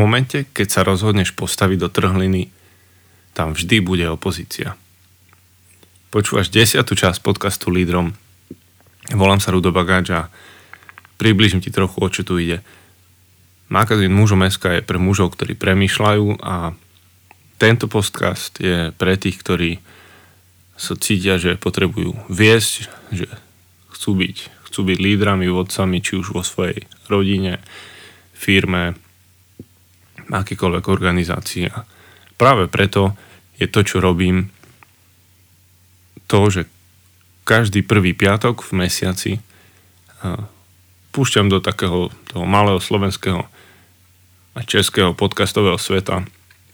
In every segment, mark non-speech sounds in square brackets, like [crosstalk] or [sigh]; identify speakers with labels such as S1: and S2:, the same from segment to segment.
S1: momente, keď sa rozhodneš postaviť do trhliny, tam vždy bude opozícia. Počúvaš desiatú časť podcastu Lídrom. Volám sa Rudo Bagáč a približím ti trochu, o čo tu ide. Magazín mužom SK je pre mužov, ktorí premýšľajú a tento podcast je pre tých, ktorí sa cítia, že potrebujú viesť, že chcú byť, chcú byť lídrami, vodcami, či už vo svojej rodine, firme, akýkoľvek organizácii. A práve preto je to, čo robím, to, že každý prvý piatok v mesiaci púšťam do takého toho malého slovenského a českého podcastového sveta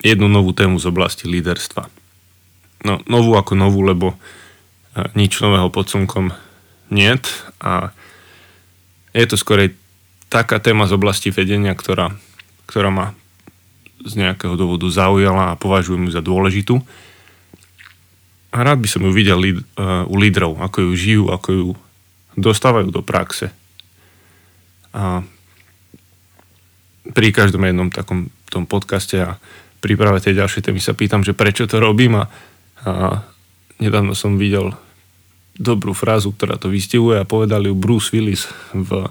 S1: jednu novú tému z oblasti líderstva. No, novú ako novú, lebo nič nového pod slnkom niet a je to skorej taká téma z oblasti vedenia, ktorá, ktorá ma z nejakého dôvodu zaujala a považujem ju za dôležitú. A rád by som ju videl uh, u lídrov, ako ju žijú, ako ju dostávajú do praxe. A pri každom jednom takom tom podcaste a príprave tej ďalšej témy sa pýtam, že prečo to robím a, a nedávno som videl dobrú frázu, ktorá to vystihuje a povedal ju Bruce Willis v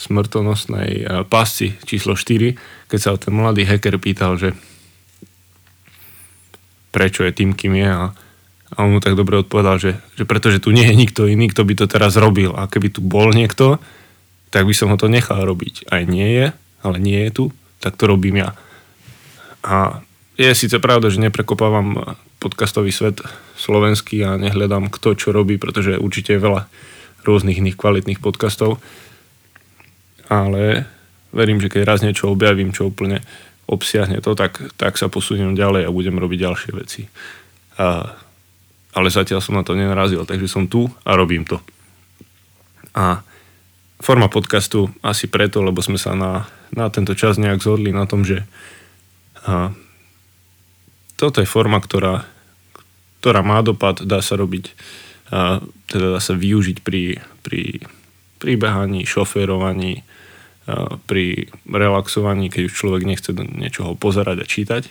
S1: smrtonosnej eh, pasci číslo 4, keď sa ten mladý hacker pýtal, že prečo je tým, kým je a, a on mu tak dobre odpovedal, že, že pretože tu nie je nikto iný, kto by to teraz robil a keby tu bol niekto, tak by som ho to nechal robiť. Aj nie je, ale nie je tu, tak to robím ja. A je síce pravda, že neprekopávam podcastový svet slovenský a nehľadám kto čo robí, pretože určite je veľa rôznych iných kvalitných podcastov, ale verím, že keď raz niečo objavím, čo úplne obsiahne to, tak, tak sa posuniem ďalej a budem robiť ďalšie veci. A, ale zatiaľ som na to nenarazil, takže som tu a robím to. A forma podcastu asi preto, lebo sme sa na, na tento čas nejak zhodli na tom, že a, toto je forma, ktorá, ktorá má dopad, dá sa robiť, a, teda dá sa využiť pri, pri, pri behaní, šoférovaní, pri relaxovaní, keď už človek nechce do niečoho pozerať a čítať.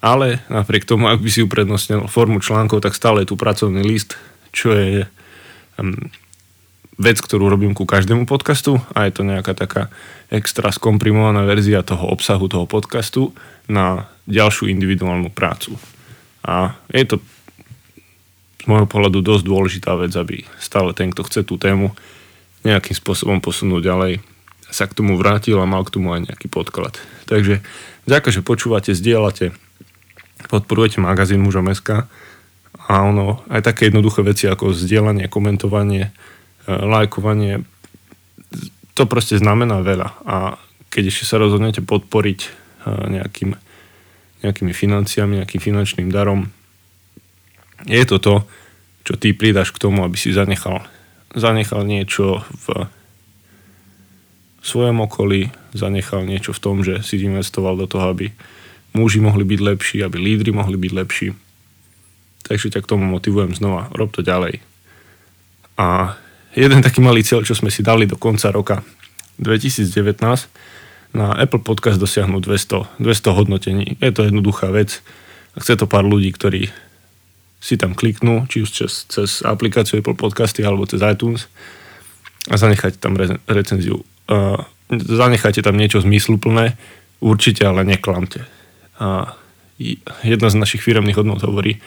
S1: Ale napriek tomu, ak by si uprednostnil formu článkov, tak stále je tu pracovný list, čo je vec, ktorú robím ku každému podcastu a je to nejaká taká extra skomprimovaná verzia toho obsahu toho podcastu na ďalšiu individuálnu prácu. A je to z môjho pohľadu dosť dôležitá vec, aby stále ten, kto chce tú tému nejakým spôsobom posunúť ďalej, sa k tomu vrátil a mal k tomu aj nejaký podklad. Takže ďakujem, že počúvate, zdieľate, podporujete magazín mužom SK a ono, aj také jednoduché veci ako zdieľanie, komentovanie, e, lajkovanie, to proste znamená veľa a keď ešte sa rozhodnete podporiť e, nejakým, nejakými financiami, nejakým finančným darom, je to to, čo ty pridaš k tomu, aby si zanechal, zanechal niečo v svojom okolí zanechal niečo v tom, že si investoval do toho, aby muži mohli byť lepší, aby lídry mohli byť lepší. Takže ťa k tomu motivujem znova. Rob to ďalej. A jeden taký malý cieľ, čo sme si dali do konca roka 2019, na Apple Podcast dosiahnuť 200, 200 hodnotení. Je to jednoduchá vec. Chce to pár ľudí, ktorí si tam kliknú, či už cez, cez aplikáciu Apple Podcasty alebo cez iTunes a zanechať tam re, recenziu uh, zanechajte tam niečo zmysluplné, určite ale neklamte. A jedna z našich firmných hodnot hovorí,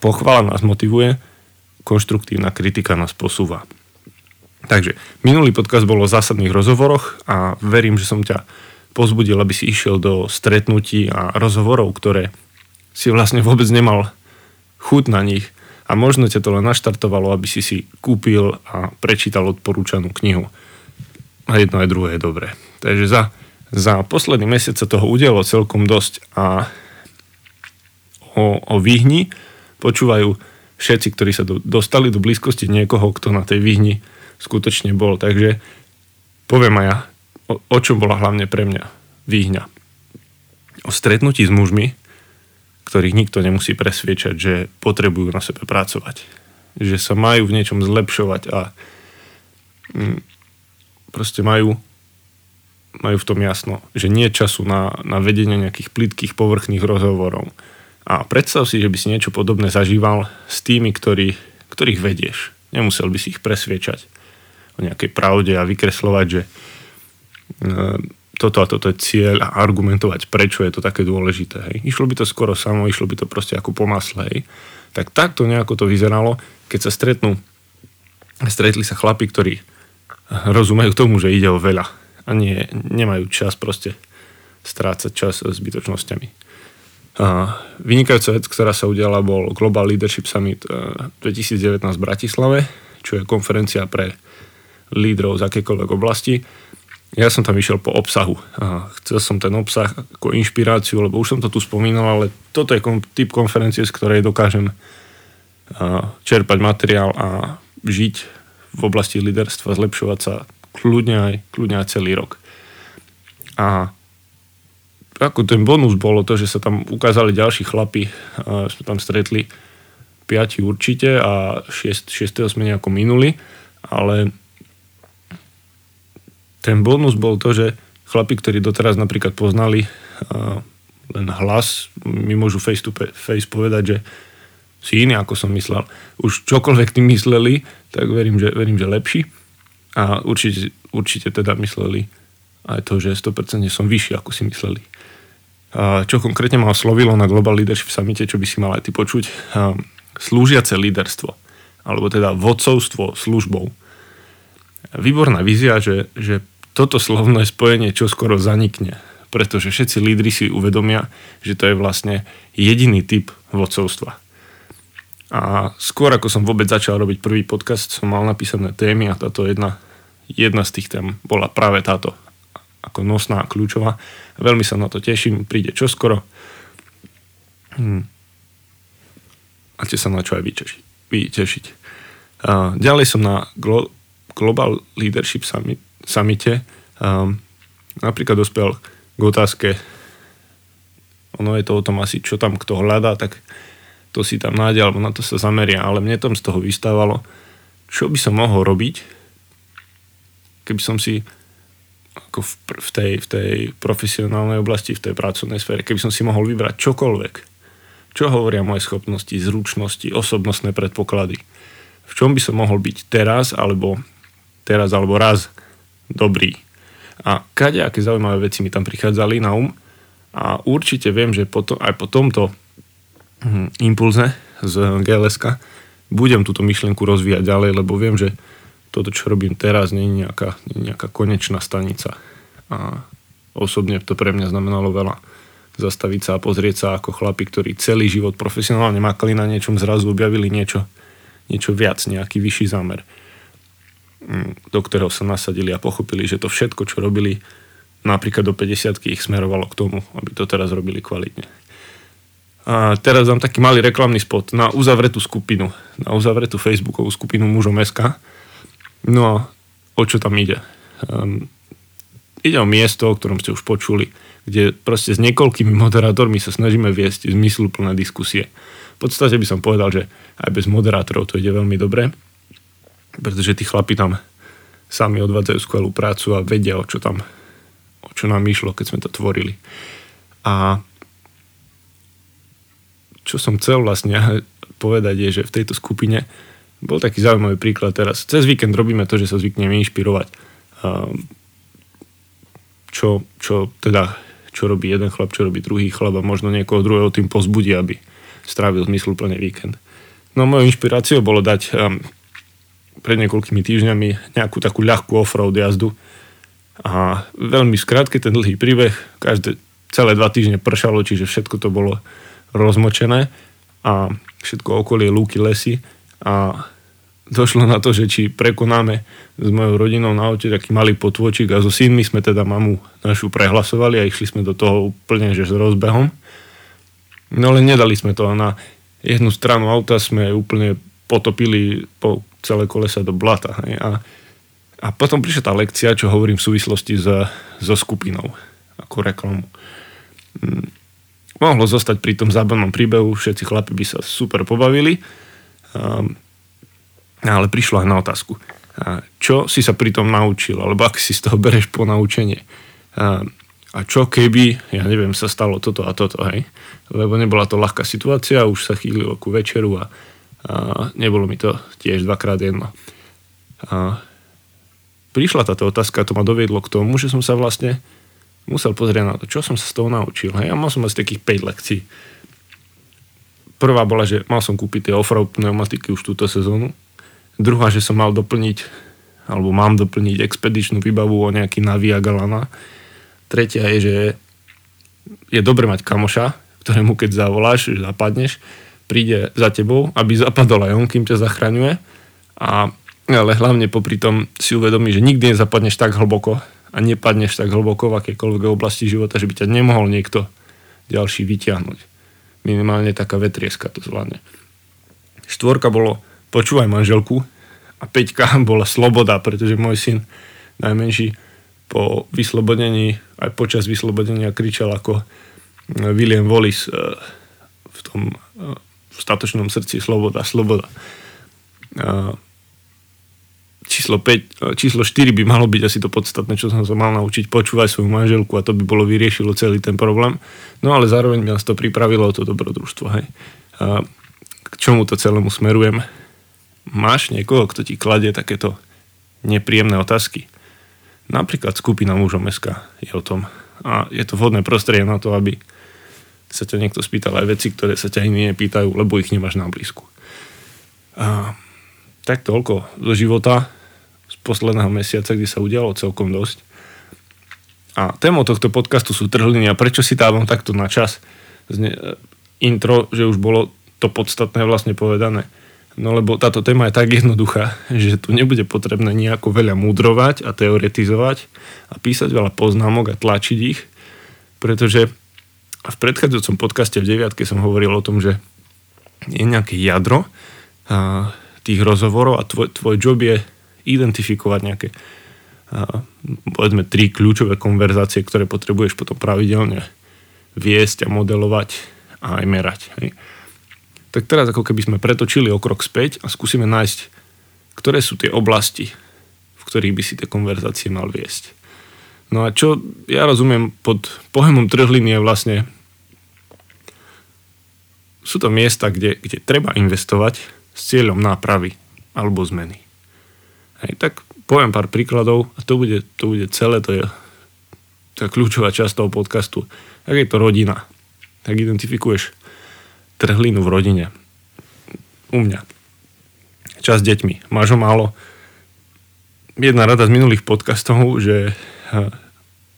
S1: pochvala nás motivuje, konštruktívna kritika nás posúva. Takže minulý podcast bol o zásadných rozhovoroch a verím, že som ťa pozbudil, aby si išiel do stretnutí a rozhovorov, ktoré si vlastne vôbec nemal chuť na nich a možno ťa to len naštartovalo, aby si si kúpil a prečítal odporúčanú knihu a jedno aj druhé je dobré. Takže za, za posledný mesiac sa toho udialo celkom dosť a o, o výhni počúvajú všetci, ktorí sa do, dostali do blízkosti niekoho, kto na tej výhni skutočne bol. Takže poviem aj ja, o, o čom bola hlavne pre mňa výhňa. O stretnutí s mužmi, ktorých nikto nemusí presviečať, že potrebujú na sebe pracovať. Že sa majú v niečom zlepšovať a mm, proste majú majú v tom jasno, že nie času na, na vedenie nejakých plitkých povrchných rozhovorov. A predstav si, že by si niečo podobné zažíval s tými, ktorí, ktorých vedieš. Nemusel by si ich presviečať o nejakej pravde a vykreslovať, že e, toto a toto je cieľ a argumentovať, prečo je to také dôležité. Hej. Išlo by to skoro samo, išlo by to proste ako po masle. Hej. Tak takto nejako to vyzeralo, keď sa stretnú, stretli sa chlapi, ktorí rozumejú tomu, že ide o veľa a nie, nemajú čas proste strácať čas zbytočnosťami. A vynikajúca vec, ktorá sa udiala, bol Global Leadership Summit 2019 v Bratislave, čo je konferencia pre lídrov z akékoľvek oblasti. Ja som tam išiel po obsahu. A chcel som ten obsah ako inšpiráciu, lebo už som to tu spomínal, ale toto je typ konferencie, z ktorej dokážem čerpať materiál a žiť v oblasti líderstva, zlepšovať sa kľudne aj, kľudne aj celý rok. A ako ten bonus bolo to, že sa tam ukázali ďalší chlapi, a sme tam stretli piati určite a šiest, šiestého sme nejako minuli, ale ten bonus bol to, že chlapi, ktorí doteraz napríklad poznali len hlas, mi môžu face to face povedať, že si iný, ako som myslel. Už čokoľvek tým mysleli, tak verím, že, verím, že lepší a určite, určite teda mysleli aj to, že 100% som vyšší, ako si mysleli. A čo konkrétne ma oslovilo na Global Leadership Summite, čo by si mal aj ty počuť, a slúžiace líderstvo, alebo teda vodcovstvo službou. Výborná vízia, že, že toto slovné spojenie čo skoro zanikne, pretože všetci lídry si uvedomia, že to je vlastne jediný typ vodcovstva. A skôr ako som vôbec začal robiť prvý podcast, som mal napísané témy a táto jedna, jedna z tých tém bola práve táto ako nosná a kľúčová. Veľmi sa na to teším, príde čoskoro. Hm. Máte sa na čo aj vytešiť. ďalej som na Glo- Global Leadership Summit, Summite um, napríklad dospel k otázke ono je to o tom asi, čo tam kto hľadá, tak to si tam nájde alebo na to sa zameria, ale mne tam z toho vystávalo, čo by som mohol robiť, keby som si ako v, v, tej, v tej profesionálnej oblasti, v tej pracovnej sfére, keby som si mohol vybrať čokoľvek, čo hovoria moje schopnosti, zručnosti, osobnostné predpoklady, v čom by som mohol byť teraz alebo teraz alebo raz dobrý. A kadejaké zaujímavé veci mi tam prichádzali na um a určite viem, že potom, aj po tomto impulze z GLSK budem túto myšlienku rozvíjať ďalej, lebo viem, že toto, čo robím teraz, nie je nejaká, nie je nejaká konečná stanica. A osobne to pre mňa znamenalo veľa. Zastaviť sa a pozrieť sa ako chlapi, ktorí celý život profesionálne makali na niečom, zrazu objavili niečo, niečo viac, nejaký vyšší zámer, mm, do ktorého sa nasadili a pochopili, že to všetko, čo robili napríklad do 50 ich smerovalo k tomu, aby to teraz robili kvalitne. A teraz dám taký malý reklamný spot na uzavretú skupinu, na uzavretú facebookovú skupinu mužom SK. No a o čo tam ide? Um, ide o miesto, o ktorom ste už počuli, kde proste s niekoľkými moderátormi sa snažíme viesť zmysluplné diskusie. V podstate by som povedal, že aj bez moderátorov to ide veľmi dobre, pretože tí chlapi tam sami odvádzajú skvelú prácu a vedia, o čo tam, o čo nám išlo, keď sme to tvorili. A čo som chcel vlastne povedať je, že v tejto skupine bol taký zaujímavý príklad teraz. Cez víkend robíme to, že sa zvykneme inšpirovať. Čo, čo teda, čo robí jeden chlap, čo robí druhý chlap a možno niekoho druhého tým pozbudí, aby strávil zmysluplný víkend. No mojou inšpiráciou bolo dať um, pred niekoľkými týždňami nejakú takú ľahkú offroad jazdu a veľmi skrátke ten dlhý príbeh, každé, celé dva týždne pršalo, čiže všetko to bolo rozmočené a všetko okolie lúky, lesy a došlo na to, že či prekonáme s mojou rodinou na aute taký malý potôčik a so synmi sme teda mamu našu prehlasovali a išli sme do toho úplne že s rozbehom. No ale nedali sme to a na jednu stranu auta sme úplne potopili po celé kolesa do blata. Hej. A, a potom prišla tá lekcia, čo hovorím v súvislosti s, so skupinou, ako reklamu. Mohlo zostať pri tom zábavnom príbehu, všetci chlapi by sa super pobavili, um, ale prišlo aj na otázku. A čo si sa pri tom naučil, alebo ak si z toho bereš po naučenie? A, a čo keby, ja neviem, sa stalo toto a toto, hej. Lebo nebola to ľahká situácia, už sa chýlilo ku večeru a, a nebolo mi to tiež dvakrát jedno. A prišla táto otázka, to ma doviedlo k tomu, že som sa vlastne musel pozrieť na to, čo som sa z toho naučil. Hej. Ja mal som asi takých 5 lekcií. Prvá bola, že mal som kúpiť tie offroad pneumatiky už túto sezónu. Druhá, že som mal doplniť, alebo mám doplniť expedičnú výbavu o nejaký Navia Galana. Tretia je, že je dobre mať kamoša, ktorému keď zavoláš, že zapadneš, príde za tebou, aby zapadol aj on, kým ťa zachraňuje. A, ale hlavne popri tom si uvedomí, že nikdy nezapadneš tak hlboko a nepadneš tak hlboko v akékoľvek oblasti života, že by ťa nemohol niekto ďalší vyťahnuť minimálne taká vetrieska to zvládne. Štvorka bolo počúvaj manželku a peťka [laughs] bola sloboda, pretože môj syn najmenší po vyslobodení, aj počas vyslobodenia kričal ako William Wallis eh, v tom eh, v statočnom srdci sloboda, sloboda číslo 5, číslo 4 by malo byť asi to podstatné, čo som sa mal naučiť, počúvať svoju manželku a to by bolo vyriešilo celý ten problém. No ale zároveň nás to pripravilo o to dobrodružstvo. Hej. A k čomu to celému smerujem? Máš niekoho, kto ti kladie takéto nepríjemné otázky? Napríklad skupina mužom SK je o tom. A je to vhodné prostredie na to, aby sa ťa niekto spýtal aj veci, ktoré sa ťa iní nepýtajú, lebo ich nemáš na blízku. A tak toľko do života posledného mesiaca, kde sa udialo celkom dosť. A témou tohto podcastu sú trhliny a prečo si dávam takto na čas Zne, intro, že už bolo to podstatné vlastne povedané. No lebo táto téma je tak jednoduchá, [laughs] že tu nebude potrebné nejako veľa múdrovať a teoretizovať a písať veľa poznámok a tlačiť ich, pretože v predchádzajúcom podcaste v deviatke som hovoril o tom, že je nejaké jadro a tých rozhovorov a tvoj, tvoj job je identifikovať nejaké povedzme tri kľúčové konverzácie, ktoré potrebuješ potom pravidelne viesť a modelovať a aj merať. Hej. Tak teraz ako keby sme pretočili o krok späť a skúsime nájsť, ktoré sú tie oblasti, v ktorých by si tie konverzácie mal viesť. No a čo ja rozumiem pod pohemom trhliny je vlastne sú to miesta, kde, kde treba investovať s cieľom nápravy alebo zmeny. Hej, tak poviem pár príkladov a to bude, to bude celé, to je tá kľúčová časť toho podcastu. Ak je to rodina, tak identifikuješ trhlinu v rodine. U mňa. Čas s deťmi. Máš ho málo. Jedna rada z minulých podcastov, že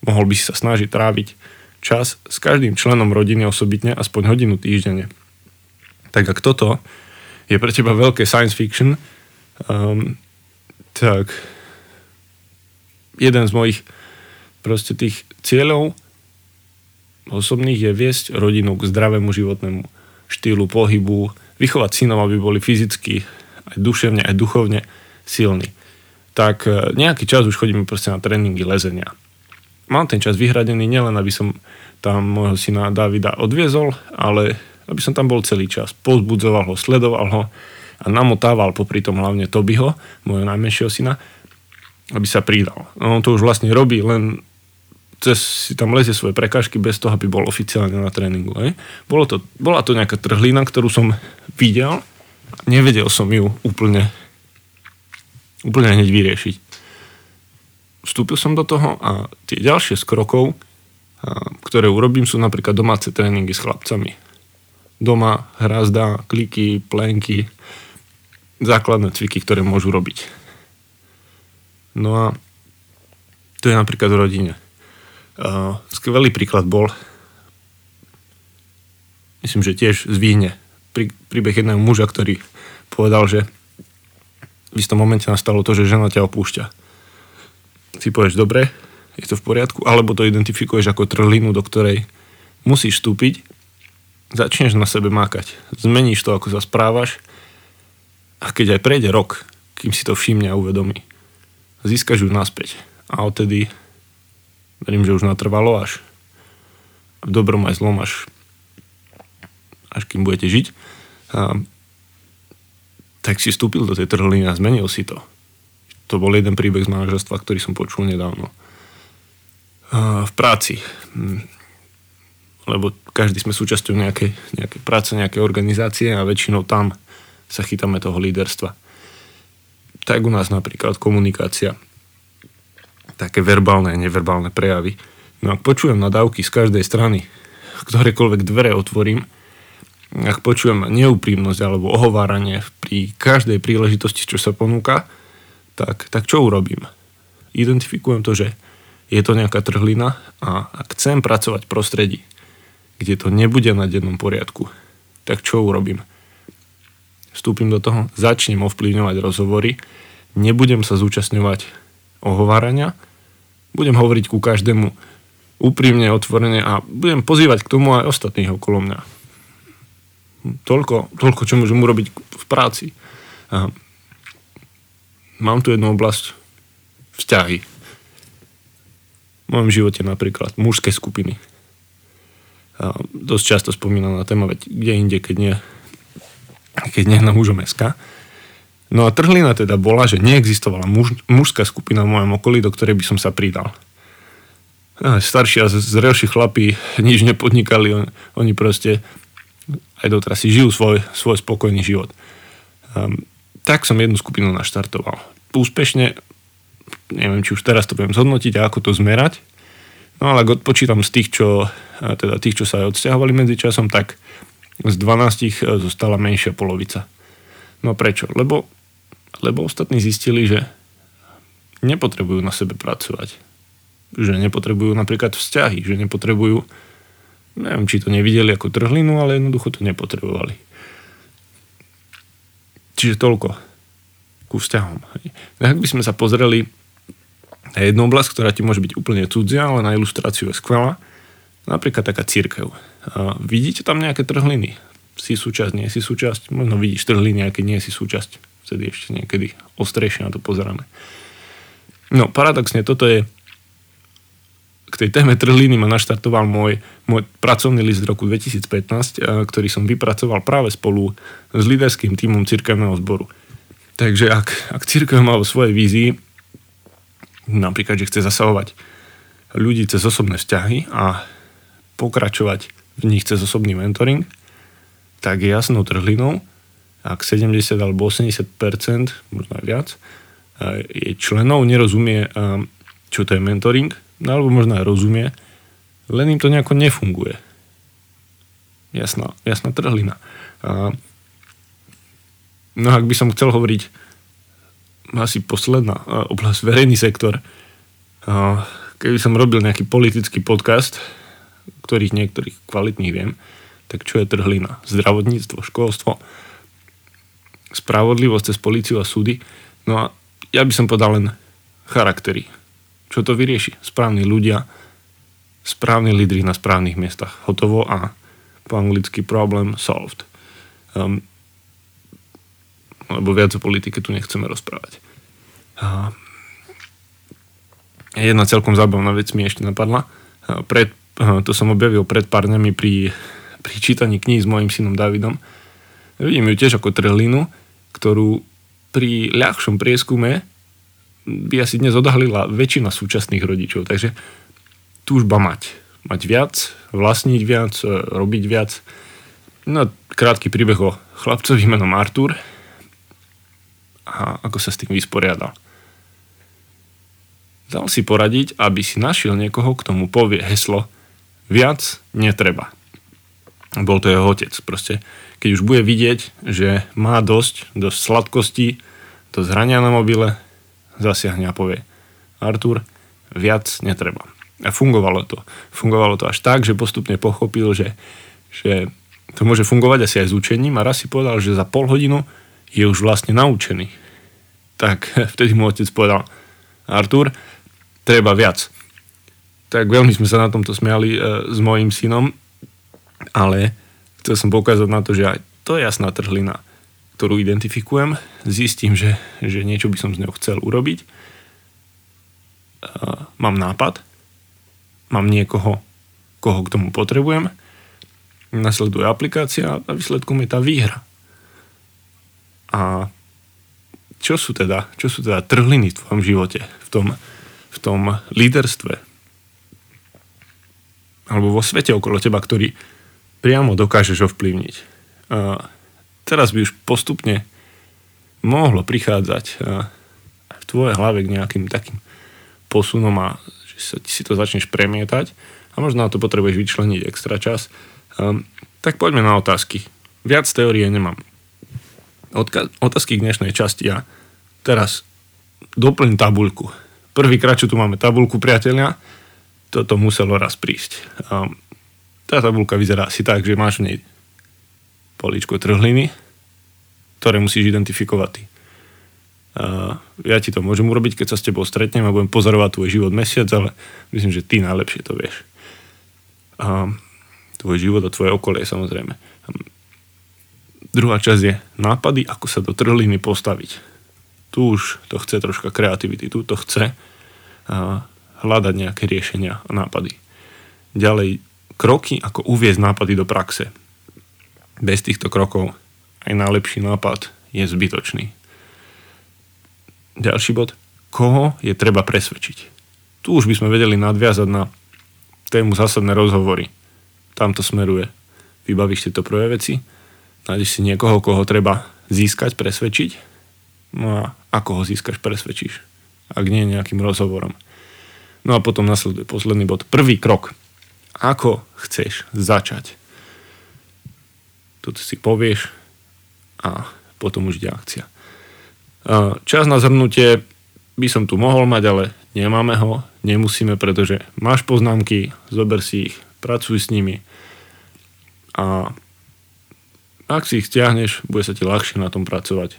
S1: mohol by si sa snažiť tráviť čas s každým členom rodiny osobitne aspoň hodinu týždenne. Tak ak toto je pre teba veľké science fiction, um, tak jeden z mojich proste tých cieľov osobných je viesť rodinu k zdravému životnému štýlu pohybu, vychovať synov, aby boli fyzicky, aj duševne, aj duchovne silní. Tak e, nejaký čas už chodíme proste na tréningy lezenia. Mám ten čas vyhradený nielen, aby som tam môjho syna Davida odviezol, ale aby som tam bol celý čas. Pozbudzoval ho, sledoval ho a namotával popri tom hlavne Tobyho, môjho najmenšieho syna, aby sa pridal. No, on to už vlastne robí, len cez si tam lezie svoje prekážky bez toho, aby bol oficiálne na tréningu. Hej. Bolo to, bola to nejaká trhlina, ktorú som videl, nevedel som ju úplne, úplne hneď vyriešiť. Vstúpil som do toho a tie ďalšie z krokov, ktoré urobím, sú napríklad domáce tréningy s chlapcami doma hrazda, kliky, plenky, základné cviky, ktoré môžu robiť. No a to je napríklad v rodine. Uh, skvelý príklad bol, myslím, že tiež zvýhne prí, príbeh jedného muža, ktorý povedal, že v istom momente nastalo to, že žena ťa opúšťa. Si povieš, dobre, je to v poriadku, alebo to identifikuješ ako trhlinu, do ktorej musíš vstúpiť začneš na sebe mákať. Zmeníš to, ako sa správaš a keď aj prejde rok, kým si to všimne a uvedomí, získaš ju naspäť. A odtedy verím, že už natrvalo až v dobrom aj zlom až, až kým budete žiť. A, tak si vstúpil do tej trhliny a zmenil si to. To bol jeden príbeh z manželstva, ktorý som počul nedávno. v práci. Hm. Lebo každý sme súčasťou nejakej, nejakej práce, nejakej organizácie a väčšinou tam sa chytáme toho líderstva. Tak u nás napríklad komunikácia, také verbálne a neverbálne prejavy. No ak počujem nadávky z každej strany, [laughs] ktorékoľvek dvere otvorím, ak počujem neúprimnosť alebo ohováranie pri každej príležitosti, čo sa ponúka, tak, tak čo urobím? Identifikujem to, že je to nejaká trhlina a ak chcem pracovať v prostredí, kde to nebude na dennom poriadku, tak čo urobím? Vstúpim do toho, začnem ovplyvňovať rozhovory, nebudem sa zúčastňovať ohovárania, budem hovoriť ku každému úprimne, otvorene a budem pozývať k tomu aj ostatných okolo mňa. Toľko, toľko čo môžem urobiť v práci. A mám tu jednu oblasť vzťahy mojom živote napríklad mužské skupiny. A dosť často spomínaná téma, veď kde inde, keď nie, keď nie na mužom SK. No a trhlina teda bola, že neexistovala muž, mužská skupina v mojom okolí, do ktorej by som sa pridal. A starší a zrelší chlapí nič nepodnikali, on, oni proste aj doteraz si žijú svoj, svoj spokojný život. Um, tak som jednu skupinu naštartoval. Úspešne neviem, či už teraz to budem zhodnotiť a ako to zmerať. No ale ak odpočítam z tých, čo, teda tých, čo sa aj odsťahovali medzi časom, tak z 12 e, zostala menšia polovica. No prečo? Lebo, lebo ostatní zistili, že nepotrebujú na sebe pracovať. Že nepotrebujú napríklad vzťahy, že nepotrebujú, neviem, či to nevideli ako trhlinu, ale jednoducho to nepotrebovali. Čiže toľko ku vzťahom. Ak by sme sa pozreli na jednu oblasť, ktorá ti môže byť úplne cudzia, ale na ilustráciu je skvelá, napríklad taká církev. Vidíte tam nejaké trhliny? Si súčasť, nie si súčasť? Možno vidíš trhliny, aj keď nie si súčasť. Vtedy ešte niekedy ostrejšie na to pozeráme. No, paradoxne, toto je k tej téme trhliny ma naštartoval môj, môj pracovný list z roku 2015, ktorý som vypracoval práve spolu s líderským týmom cirkevného zboru. Takže ak, ak církev má vo svojej vízii, napríklad, že chce zasahovať ľudí cez osobné vzťahy a pokračovať v nich cez osobný mentoring, tak je jasnou trhlinou, ak 70 alebo 80 možno aj viac, je členov nerozumie, čo to je mentoring, no alebo možno aj rozumie, len im to nejako nefunguje. Jasná, jasná trhlina. No ak by som chcel hovoriť asi posledná oblasť, verejný sektor. Keby som robil nejaký politický podcast, ktorých niektorých kvalitných viem, tak čo je trhlina? Zdravotníctvo, školstvo, spravodlivosť cez policiu a súdy. No a ja by som podal len charaktery. Čo to vyrieši? Správni ľudia, správni lídry na správnych miestach. Hotovo a po anglicky problem solved. Um, lebo viac o politike tu nechceme rozprávať. A jedna celkom zábavná vec mi ešte napadla. Pred, to som objavil pred pár dňami pri, pri čítaní kníh s mojim synom Davidom. Vidím ju tiež ako trhlinu, ktorú pri ľahšom prieskume by asi dnes odhalila väčšina súčasných rodičov. Takže túžba mať. Mať viac, vlastniť viac, robiť viac. No, krátky príbeh o chlapcovi menom Artur, a ako sa s tým vysporiadal. Dal si poradiť, aby si našiel niekoho, k tomu povie heslo viac netreba. Bol to jeho otec. Proste, keď už bude vidieť, že má dosť, dosť sladkosti, dosť hrania na mobile, zasiahne a povie Artur, viac netreba. A fungovalo to. Fungovalo to až tak, že postupne pochopil, že, že to môže fungovať asi aj s učením a raz si povedal, že za pol hodinu je už vlastne naučený. Tak [laughs] vtedy mu otec povedal, Artur, treba viac. Tak veľmi sme sa na tomto smiali e, s mojim synom, ale chcel som poukázať na to, že aj to je jasná trhlina, ktorú identifikujem, zistím, že, že niečo by som z ňou chcel urobiť, e, mám nápad, mám niekoho, koho k tomu potrebujem, nasleduje aplikácia a výsledkom je tá výhra. A čo sú teda, čo sú teda trhliny v tvojom živote, v tom, v tom líderstve? Alebo vo svete okolo teba, ktorý priamo dokážeš ovplyvniť. A teraz by už postupne mohlo prichádzať v tvojej hlave k nejakým takým posunom a že sa, si to začneš premietať a možno na to potrebuješ vyčleniť extra čas. Um, tak poďme na otázky. Viac teórie nemám. Odka- otázky k dnešnej časti a teraz doplň tabuľku. Prvýkrát, čo tu máme tabuľku, priatelia, toto muselo raz prísť. Um, tá tabulka vyzerá asi tak, že máš v nej políčko trhliny, ktoré musíš identifikovať ty. Ja ti to môžem urobiť, keď sa s tebou stretnem a budem pozorovať tvoj život mesiac, ale myslím, že ty najlepšie to vieš. Uh, tvoj život a tvoje okolie samozrejme. Um, druhá časť je nápady, ako sa do trhliny postaviť. Tu už to chce troška kreativity, tu to chce uh, hľadať nejaké riešenia a nápady. Ďalej, kroky, ako uviezť nápady do praxe. Bez týchto krokov aj najlepší nápad je zbytočný ďalší bod. Koho je treba presvedčiť? Tu už by sme vedeli nadviazať na tému zásadné rozhovory. Tam to smeruje. Vybavíš tieto prvé veci, nájdeš si niekoho, koho treba získať, presvedčiť. No a ako ho získaš, presvedčíš. Ak nie nejakým rozhovorom. No a potom nasleduje posledný bod. Prvý krok. Ako chceš začať? Toto si povieš a potom už ide akcia. Čas na zhrnutie by som tu mohol mať, ale nemáme ho, nemusíme, pretože máš poznámky, zober si ich, pracuj s nimi a ak si ich stiahneš, bude sa ti ľahšie na tom pracovať,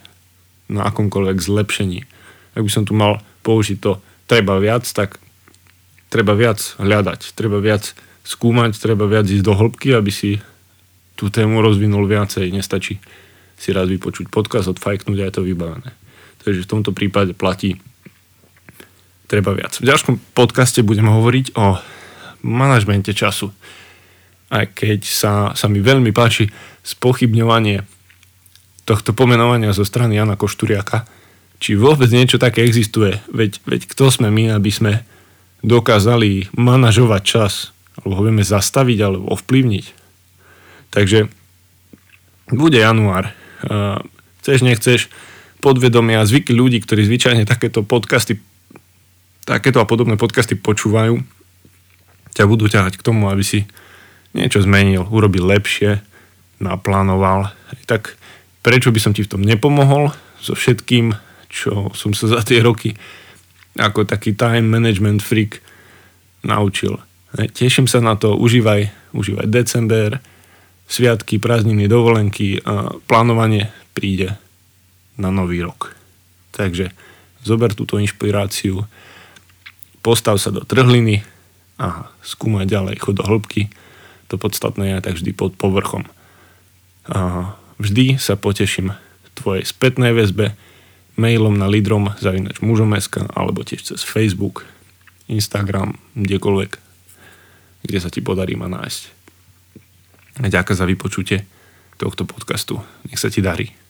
S1: na akomkoľvek zlepšení. Ak by som tu mal použiť to treba viac, tak treba viac hľadať, treba viac skúmať, treba viac ísť do hĺbky, aby si tú tému rozvinul viacej. Nestačí si raz vypočuť podcast, odfajknúť a je to vybavené. Takže v tomto prípade platí treba viac. V ďalšom podcaste budem hovoriť o manažmente času. Aj keď sa, sa mi veľmi páči spochybňovanie tohto pomenovania zo strany Jana Košturiaka, či vôbec niečo také existuje. Veď, veď kto sme my, aby sme dokázali manažovať čas, alebo ho vieme zastaviť, alebo ovplyvniť. Takže bude január. Chceš, nechceš, podvedomia zvyky ľudí, ktorí zvyčajne takéto podcasty, takéto a podobné podcasty počúvajú, ťa budú ťahať k tomu, aby si niečo zmenil, urobil lepšie, naplánoval. Tak prečo by som ti v tom nepomohol so všetkým, čo som sa za tie roky ako taký time management freak naučil. Teším sa na to, užívaj, užívaj december, sviatky, prázdniny, dovolenky a plánovanie príde na nový rok. Takže zober túto inšpiráciu, postav sa do trhliny a skúmaj ďalej, chod do hĺbky. To podstatné je tak vždy pod povrchom. A vždy sa poteším tvojej spätnej väzbe mailom na lidrom zavinač mužom.sk alebo tiež cez Facebook, Instagram, kdekoľvek, kde sa ti podarí ma nájsť. Ďakujem za vypočutie tohto podcastu. Nech sa ti darí.